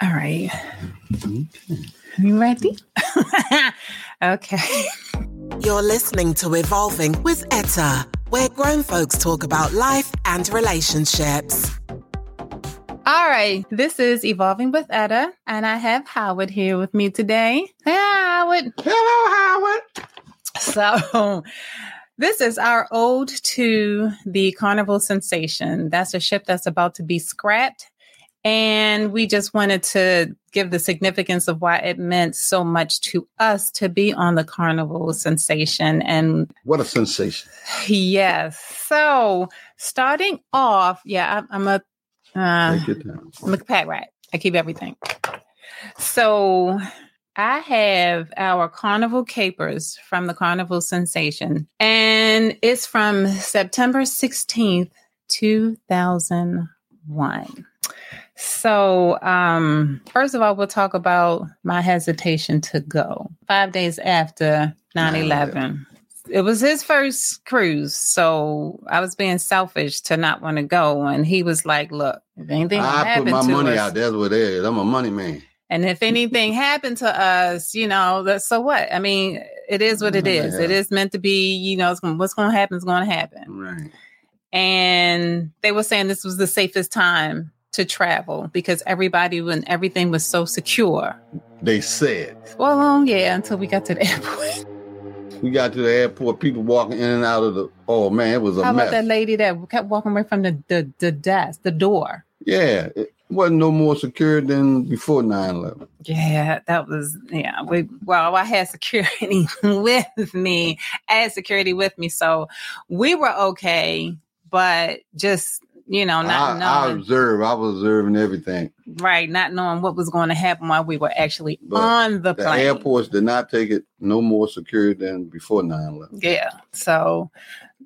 All right. You ready? okay. You're listening to Evolving with Etta, where grown folks talk about life and relationships. All right. This is Evolving with Etta, and I have Howard here with me today. Hey, Howard. Hello, Howard. So, this is our ode to the Carnival Sensation. That's a ship that's about to be scrapped and we just wanted to give the significance of why it meant so much to us to be on the carnival sensation. And what a sensation. Yes. So starting off, yeah, I, am a, uh, I'm a pack rat. I keep everything. So I have our Carnival Capers from the Carnival Sensation, and it's from September 16th, 2001. So, um, first of all, we'll talk about my hesitation to go. Five days after 9 11, it was his first cruise. So I was being selfish to not want to go. And he was like, Look, if anything I put my money us, out, that's what it is. I'm a money man. And if anything happened to us, you know, so what? I mean, it is what it is. Yeah. It is meant to be, you know, what's going to happen is going to happen. Right. And they were saying this was the safest time to travel because everybody when everything was so secure. They said. Well, um, yeah, until we got to the airport. We got to the airport, people walking in and out of the. Oh man, it was a How mess. about that lady that kept walking away from the the, the desk, the door? Yeah, it wasn't no more secure than before 9-11. Yeah, that was yeah. We well, I had security with me, I had security with me, so we were okay. But just you know, not I, knowing. I observe. I was observing everything. Right, not knowing what was going to happen while we were actually but on the, the plane. airports did not take it no more secure than before 9-11. Yeah. So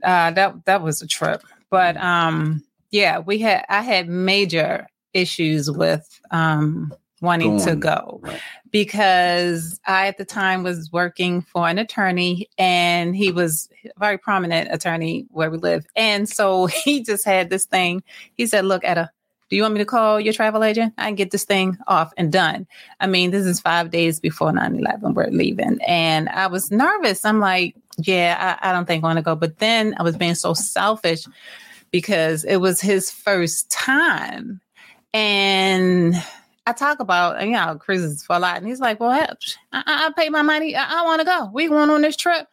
uh, that that was a trip. But um yeah, we had I had major issues with um wanting Going. to go right. because I at the time was working for an attorney and he was a very prominent attorney where we live. And so he just had this thing. He said, Look, Etta, do you want me to call your travel agent? I can get this thing off and done. I mean, this is five days before 9 11. We're leaving. And I was nervous. I'm like, yeah, I, I don't think I want to go. But then I was being so selfish because it was his first time. And I talk about, you know, cruises for a lot. And he's like, well, I, I pay my money. I, I want to go. We going on this trip.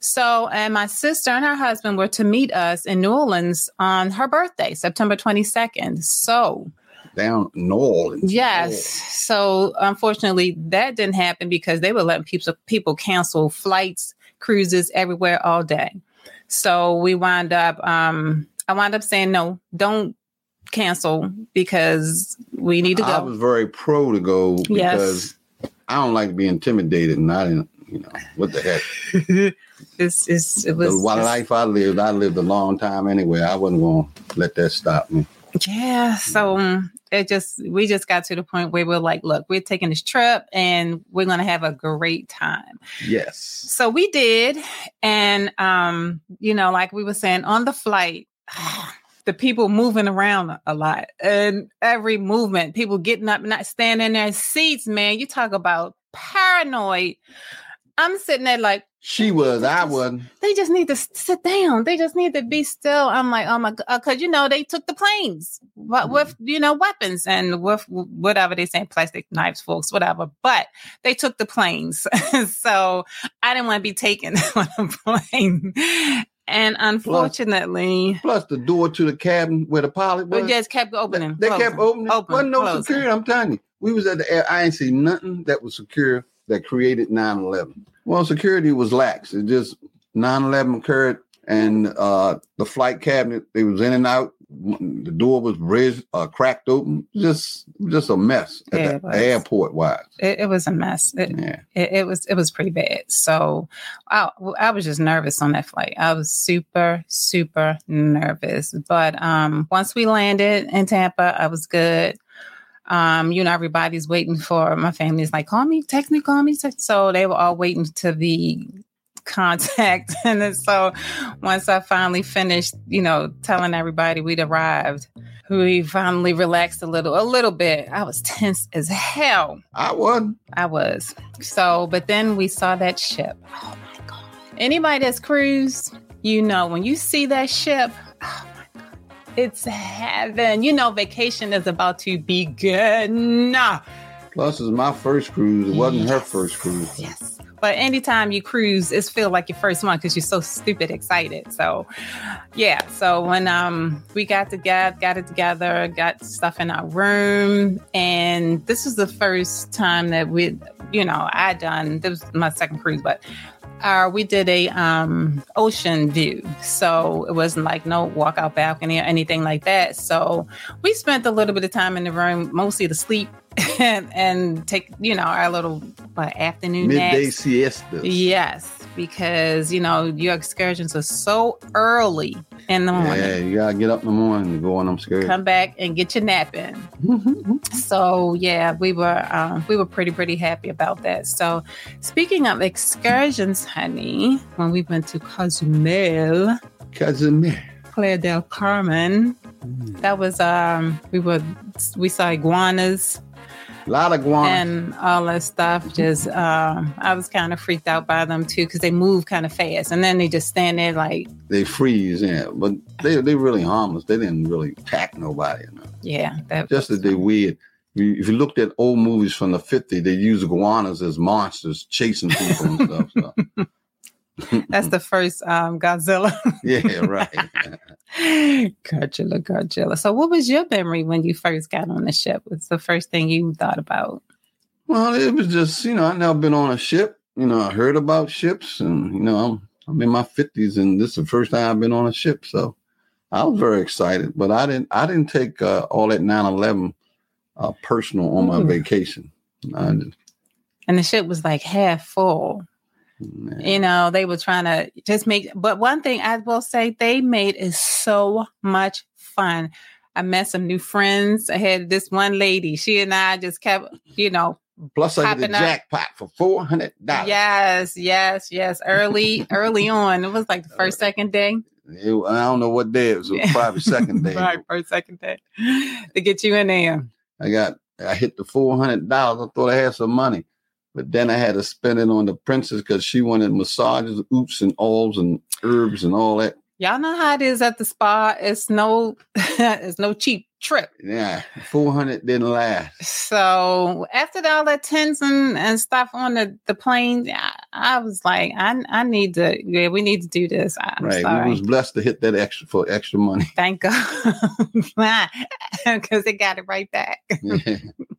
So, and my sister and her husband were to meet us in New Orleans on her birthday, September 22nd. So, down New Orleans. Yes. So, unfortunately, that didn't happen because they were letting people, people cancel flights, cruises everywhere all day. So, we wind up, um, I wound up saying, no, don't cancel because we need to go. I was very pro to go because yes. I don't like to be intimidated and I didn't, you know, what the heck. it's, it's, it was the life I lived, I lived a long time anyway. I wasn't going to let that stop me. Yeah. So it just, we just got to the point where we're like, look, we're taking this trip and we're going to have a great time. Yes. So we did. And, um, you know, like we were saying on the flight, the people moving around a lot and every movement, people getting up, not standing in their seats, man. You talk about paranoid. I'm sitting there like she was, I just, wasn't. They just need to sit down. They just need to be still. I'm like, oh my god, because you know they took the planes but with mm-hmm. you know weapons and with whatever they say, plastic knives, forks, whatever. But they took the planes, so I didn't want to be taken on a plane. And unfortunately, plus, plus, the door to the cabin where the pilot was, just kept opening. They, kept opening. Open, wasn't no closing. security. I'm telling you, we was at the air. I ain't see nothing that was secure that created 9/11. Well, security was lax. It just 9/11 occurred, and uh, the flight cabinet they was in and out the door was raised, uh, cracked open. Just, just a mess at yeah, the airport wise. It, it, was a mess. It, yeah. It, it, was, it was pretty bad. So I, I was just nervous on that flight. I was super, super nervous. But um, once we landed in Tampa, I was good. Um, you know, everybody's waiting for my family's like, call me, text me, call me. So they were all waiting to be contact. and so once I finally finished, you know, telling everybody we'd arrived, we finally relaxed a little, a little bit. I was tense as hell. I was. I was. So, but then we saw that ship. Oh my God. Anybody that's cruised, you know, when you see that ship, oh my God, it's heaven. You know, vacation is about to begin. Plus, it's my first cruise. It wasn't yes. her first cruise. Yes. But anytime you cruise, it's feel like your first one because you're so stupid excited. So, yeah. So when um we got together, got it together, got stuff in our room, and this was the first time that we, you know, I done. This was my second cruise, but uh, we did a um, ocean view, so it wasn't like no walkout balcony or anything like that. So we spent a little bit of time in the room, mostly to sleep and, and take you know our little what, afternoon Midday naps. siestas. Yes, because you know your excursions are so early in the morning. Yeah, you gotta get up in the morning and go on them excursions. Come back and get your nap in. so yeah, we were um, we were pretty pretty happy about that. So speaking of excursions, honey, when we went to Cozumel, Cozumel, Playa del Carmen, Mm. that was um we were we saw iguanas A lot of guan. and all that stuff. Just um I was kind of freaked out by them too because they move kind of fast, and then they just stand there like they freeze, yeah. But they they really harmless. They didn't really attack nobody. You know? yeah, that Just that they weird. If you looked at old movies from the 50s, they use iguanas as monsters chasing people and stuff. So. that's the first um Godzilla. yeah, right. Godzilla, Godzilla. So, what was your memory when you first got on the ship? What's the first thing you thought about? Well, it was just, you know, I never been on a ship. You know, I heard about ships and, you know, I'm, I'm in my 50s and this is the first time I've been on a ship. So I was very excited, but I didn't, I didn't take uh, all that 9 11 uh, personal on my Ooh. vacation. I just, And the ship was like half full. You know, they were trying to just make, but one thing I will say they made is so much fun. I met some new friends. I had this one lady, she and I just kept, you know, Plus, I the popping up. jackpot for $400. yes, yes, yes. Early, early on. It was like the first, second day. It- I don't know what day it was. It was probably second day. right, first, second day to get you in there. I got I hit the four hundred dollars. I thought I had some money, but then I had to spend it on the princess because she wanted massages, oops, and oils and herbs and all that. Y'all know how it is at the spa. It's no, it's no cheap trip. Yeah, four hundred didn't last. So after all that tents and, stuff on the, the plane, I, I was like, I I need to, yeah, we need to do this. I'm right, sorry. we was blessed to hit that extra for extra money. Thank God, because they got it right back. Yeah.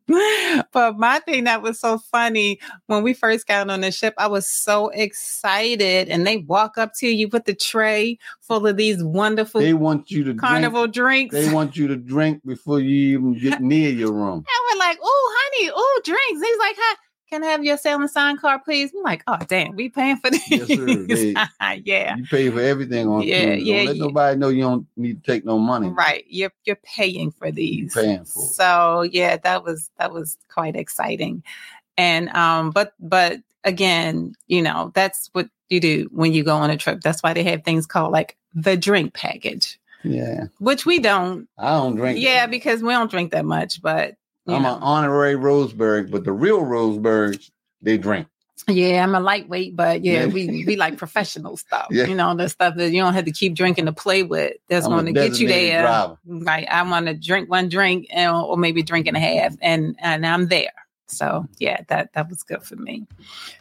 but my thing that was so funny when we first got on the ship, I was so excited, and they walk up to you with the tray full of these wonderful they want you to carnival drink. drinks. They want you to drink before you even get near your room. And we're like, oh, honey, oh, drinks. He's like, hi, can I have your Sail and Sign card, please? I'm like, oh, damn, we paying for this. Yes. They- yeah. You pay for everything on Yeah, cruise. yeah, Don't let yeah. nobody know you don't need to take no money. Right. You're you're paying for these. paying for it. So yeah, that was that was quite exciting. And um, but but again, you know, that's what you do when you go on a trip. That's why they have things called like the drink package, Yeah, which we don't. I don't drink. Yeah, because we don't drink that much, but I'm an honorary Roseberg, but the real Rosebergs, they drink. Yeah, I'm a lightweight, but yeah, Yeah. we we like professional stuff. Yeah. You know, the stuff that you don't have to keep drinking to play with. That's going to get you there. driver. Right. I want to drink one drink and, or maybe drink and a half, and and I'm there. So yeah, that that was good for me.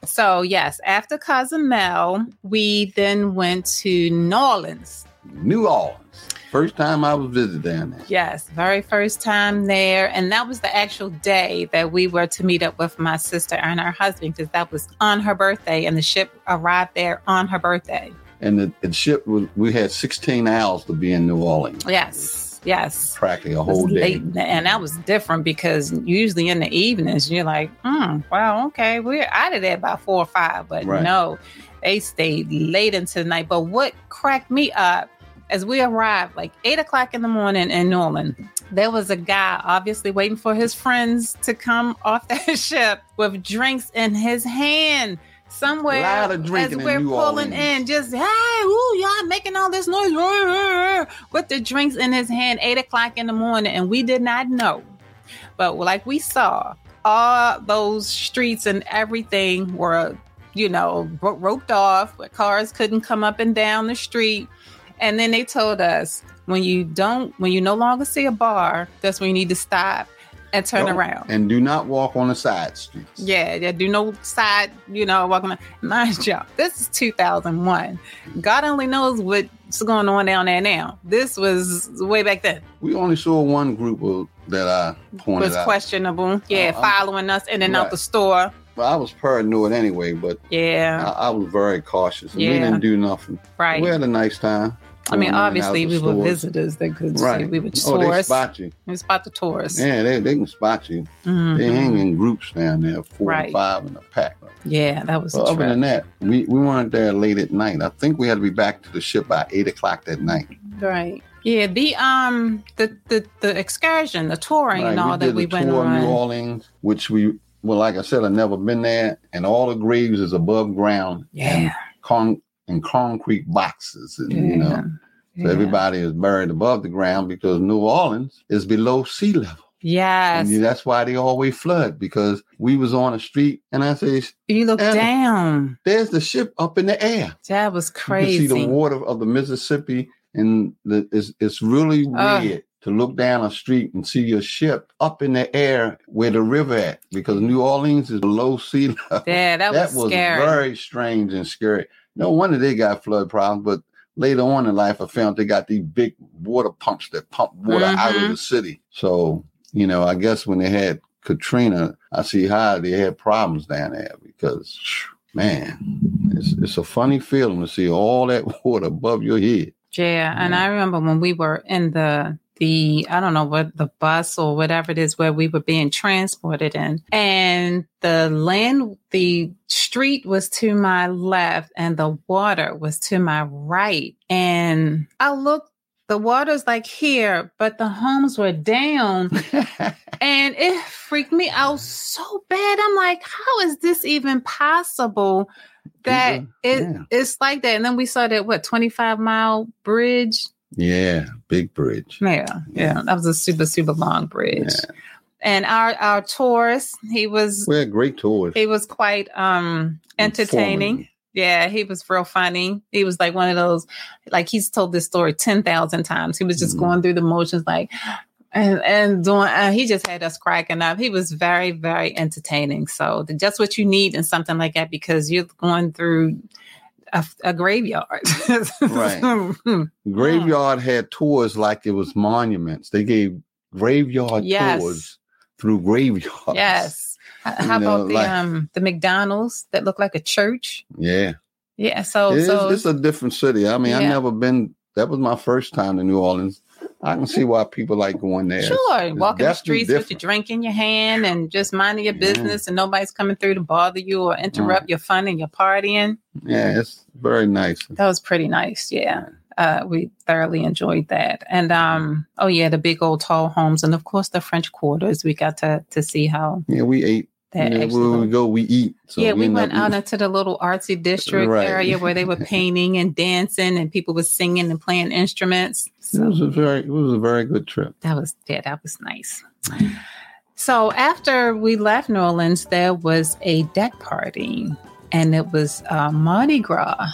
So yes, after Cozumel, we then went to New Orleans. New Orleans. First time I was visiting down there. Yes, very first time there. And that was the actual day that we were to meet up with my sister and her husband because that was on her birthday and the ship arrived there on her birthday. And the, the ship was, we had 16 hours to be in New Orleans. Yes, yes. Practically a whole day. and that was different because usually in the evenings you're like, hmm, well, okay, we're out of there by four or five, but Right. no, they stayed late into the night. But what cracked me up as we arrived, like eight o'clock in the morning in New Orleans, there was a guy obviously waiting for his friends to come off that ship with drinks in his hand. somewhere as we're pulling in, just hey, ooh, y'all making all this noise with the drinks in his hand, eight o'clock in the morning, and we did not know. But like we saw, all those streets and everything were, you know, roped off, where cars couldn't come up and down the street. And then they told us when you don't, when you no longer see a bar, that's when you need to stop and turn Don't, around. And do not walk on the side streets. Yeah, yeah, do no side, you know, walking on. Mind you, this is 2001. God only knows what's going on down there now. This was way back then. We only saw one group of, that I pointed out. was out. questionable. Yeah, uh, following us in and right. out the store. Well, I was paranoid anyway, but yeah, I, I was very cautious. And yeah. We didn't do nothing. Right. We had a nice time. I mean, obviously, we stores. were visitors that could right. see. We were tourists. Oh, they spot you. We spot the tourists. Yeah, they, they can spot you. Mm-hmm. They hang in groups down there, four right. and five in a pack. Yeah, that was. But other than that, we, we weren't there late at night. I think we had to be back to the ship by eight o'clock that night. Right. Yeah. The um the the, the excursion, the touring, right. and all we that we went on. New Orleans, which we well, like I said, I've never been there, and all the graves is above ground. Yeah. Con in concrete boxes, and yeah. you know so yeah. everybody is buried above the ground because New Orleans is below sea level. Yes. And that's why they always flood because we was on a street and I say, You look down. There's the ship up in the air. That was crazy. You see the water of the Mississippi and the, it's, it's really weird. to look down a street and see your ship up in the air where the river at because New Orleans is below sea level. Yeah, that, that was, was very strange and scary. No wonder they got flood problems, but later on in life, I found they got these big water pumps that pump water mm-hmm. out of mm-hmm. the city. So, you know, I guess when they had Katrina, I see how they had problems down there because, man, it's, it's a funny feeling to see all that water above your head. Yeah, yeah. and I remember when we were in the the I don't know what the bus or whatever it is where we were being transported in. And the land, the street was to my left and the water was to my right. And I looked, the water's like here, but the homes were down. and it freaked me out so bad. I'm like, how is this even possible? That yeah, it, yeah. it's like that. And then we saw that what 25 mile bridge yeah, big bridge. Yeah, yeah, that was a super super long bridge. Yeah. And our our tourist, he was we had great tours. He was quite um entertaining. Yeah, he was real funny. He was like one of those, like he's told this story ten thousand times. He was just mm-hmm. going through the motions, like and and doing. Uh, he just had us cracking up. He was very very entertaining. So just what you need in something like that because you're going through a, a graveyard. right. Graveyard had tours like it was monuments. They gave graveyard yes. tours through graveyards. Yes. How, know, about the like, um the McDonald's that look like a church? Yeah. Yeah. So so is, it's a different city. I mean, yeah. I've never been. That was my first time to New Orleans. I can see why people like going there. Sure, it's, walking the streets different. with your drink in your hand and just minding your business, yeah. and nobody's coming through to bother you or interrupt right. your fun and your partying. Yeah, it's very nice. That was pretty nice. Yeah. Uh, we thoroughly enjoyed that. And um, oh yeah, the big old tall homes, and of course the French quarters. We got to to see how. Yeah, we ate that yeah, when we go, we eat. So yeah, we, we went out into the little artsy district right. area where they were painting and dancing, and people were singing and playing instruments. So it was a very, it was a very good trip. That was yeah, that was nice. So after we left New Orleans, there was a deck party, and it was a Mardi Gras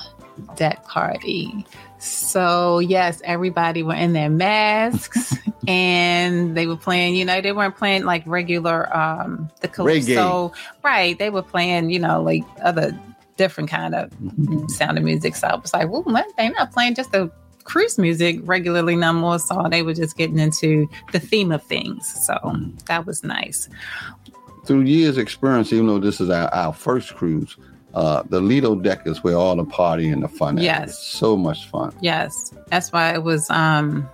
deck party. So yes, everybody were in their masks and they were playing, you know, they weren't playing like regular um the calypso. Reggae. Right. They were playing, you know, like other different kind of sound of music. So I was like, well, they're not playing just the cruise music regularly no more. So they were just getting into the theme of things. So that was nice. Through years experience, even though this is our, our first cruise, uh, the Lido deck is where all the party and the fun yes. is. so much fun. Yes. That's why it was um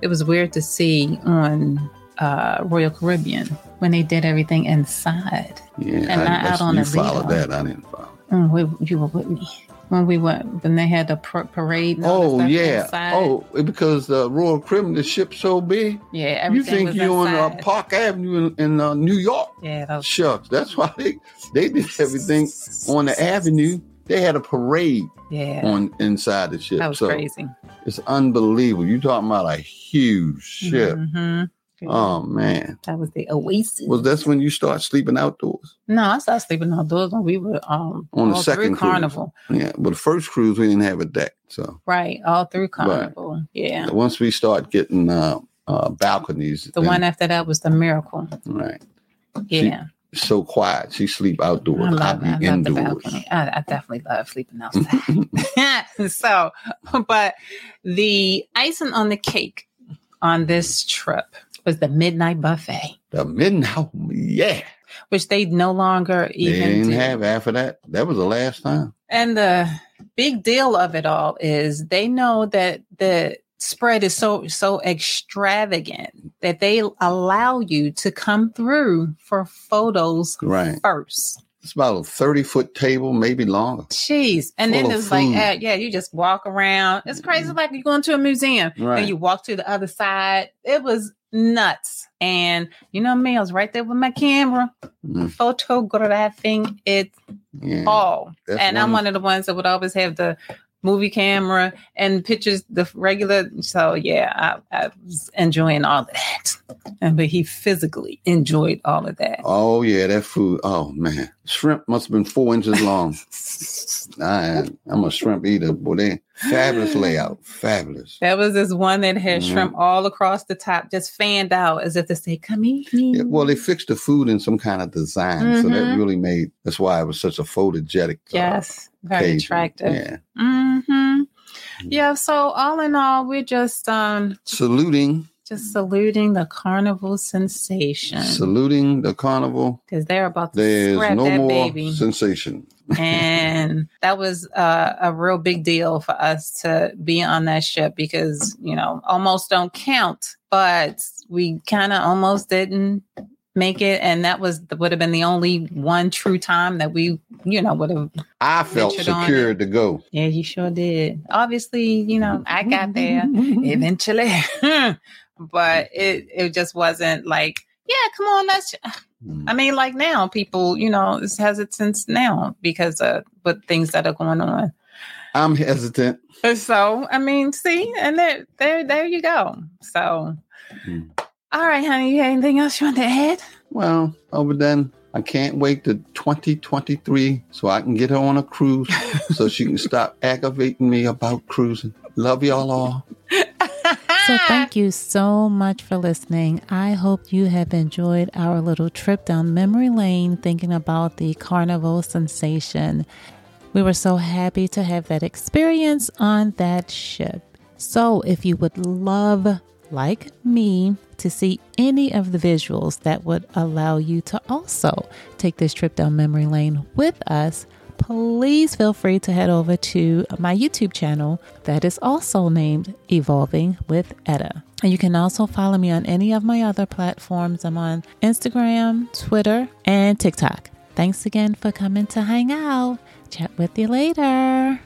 it was weird to see on uh, Royal Caribbean when they did everything inside. Yeah, and I, not out on the Lido. I followed that. I didn't follow. Mm, you were with me. When we went when they had the parade. oh yeah. Oh, because the Royal Caribbean, the ship so big. Yeah, everything you think you're on uh, Park Avenue in, in uh, New York? Yeah, that was- shucks. That's why they they did everything on the avenue. They had a parade. Yeah. On inside the ship. That was so crazy. It's unbelievable. You're talking about a huge ship. Mm-hmm. Oh man, that was the oasis. Was that's when you start sleeping outdoors? No, I started sleeping outdoors when we were um on the second carnival. Yeah, but the first cruise we didn't have a deck, so right all through carnival. Yeah. Once we start getting uh, uh balconies, the then, one after that was the miracle. Right. Yeah. She, so quiet. She sleep outdoors. I love, I, I love the balcony. I, I, definitely love sleeping outside. so, but the icing on the cake on this trip was the midnight buffet. The midnight, yeah. Which they no longer even they didn't do. have after that. That was the last time. And the big deal of it all is they know that the spread is so so extravagant that they allow you to come through for photos right. first. It's about a 30 foot table, maybe longer. Jeez. And then it's like, uh, yeah, you just walk around. It's crazy. Mm-hmm. Like you're going to a museum right. and you walk to the other side. It was nuts. And you know me, I was right there with my camera, mm. photographing it yeah, all. And I'm one of the ones that would always have the movie camera and pictures the regular so yeah I, I, was enjoying all of that and but he physically enjoyed all of that oh yeah that food oh man shrimp must have been four inches long I, i'm a shrimp eater boy they fabulous layout fabulous that was this one that had mm-hmm. shrimp all across the top just fanned out as if to say come eat me yeah, well they fixed the food in some kind of design mm-hmm. so that mm-hmm. really made that's why it was such a photogenic uh, yes very cage. attractive yeah mm-hmm. yeah so all in all we're just um saluting just saluting the carnival sensation. Saluting the carnival. Because they're about to There's scrap no that more baby. sensation. and that was uh, a real big deal for us to be on that ship because, you know, almost don't count, but we kind of almost didn't make it and that was would have been the only one true time that we you know would have i felt secure to go. Yeah you sure did. Obviously you know i got there eventually but it it just wasn't like yeah come on let's mm. i mean like now people you know it's hesitance now because of what things that are going on. I'm hesitant. So i mean see and there there there you go. So mm. All right honey you got anything else you want to add well over then I can't wait to 2023 so I can get her on a cruise so she can stop aggravating me about cruising. Love y'all all. So, thank you so much for listening. I hope you have enjoyed our little trip down memory lane thinking about the carnival sensation. We were so happy to have that experience on that ship. So, if you would love, like me, to see any of the visuals that would allow you to also take this trip down memory lane with us, please feel free to head over to my YouTube channel that is also named Evolving with Etta. And you can also follow me on any of my other platforms. I'm on Instagram, Twitter, and TikTok. Thanks again for coming to hang out. Chat with you later.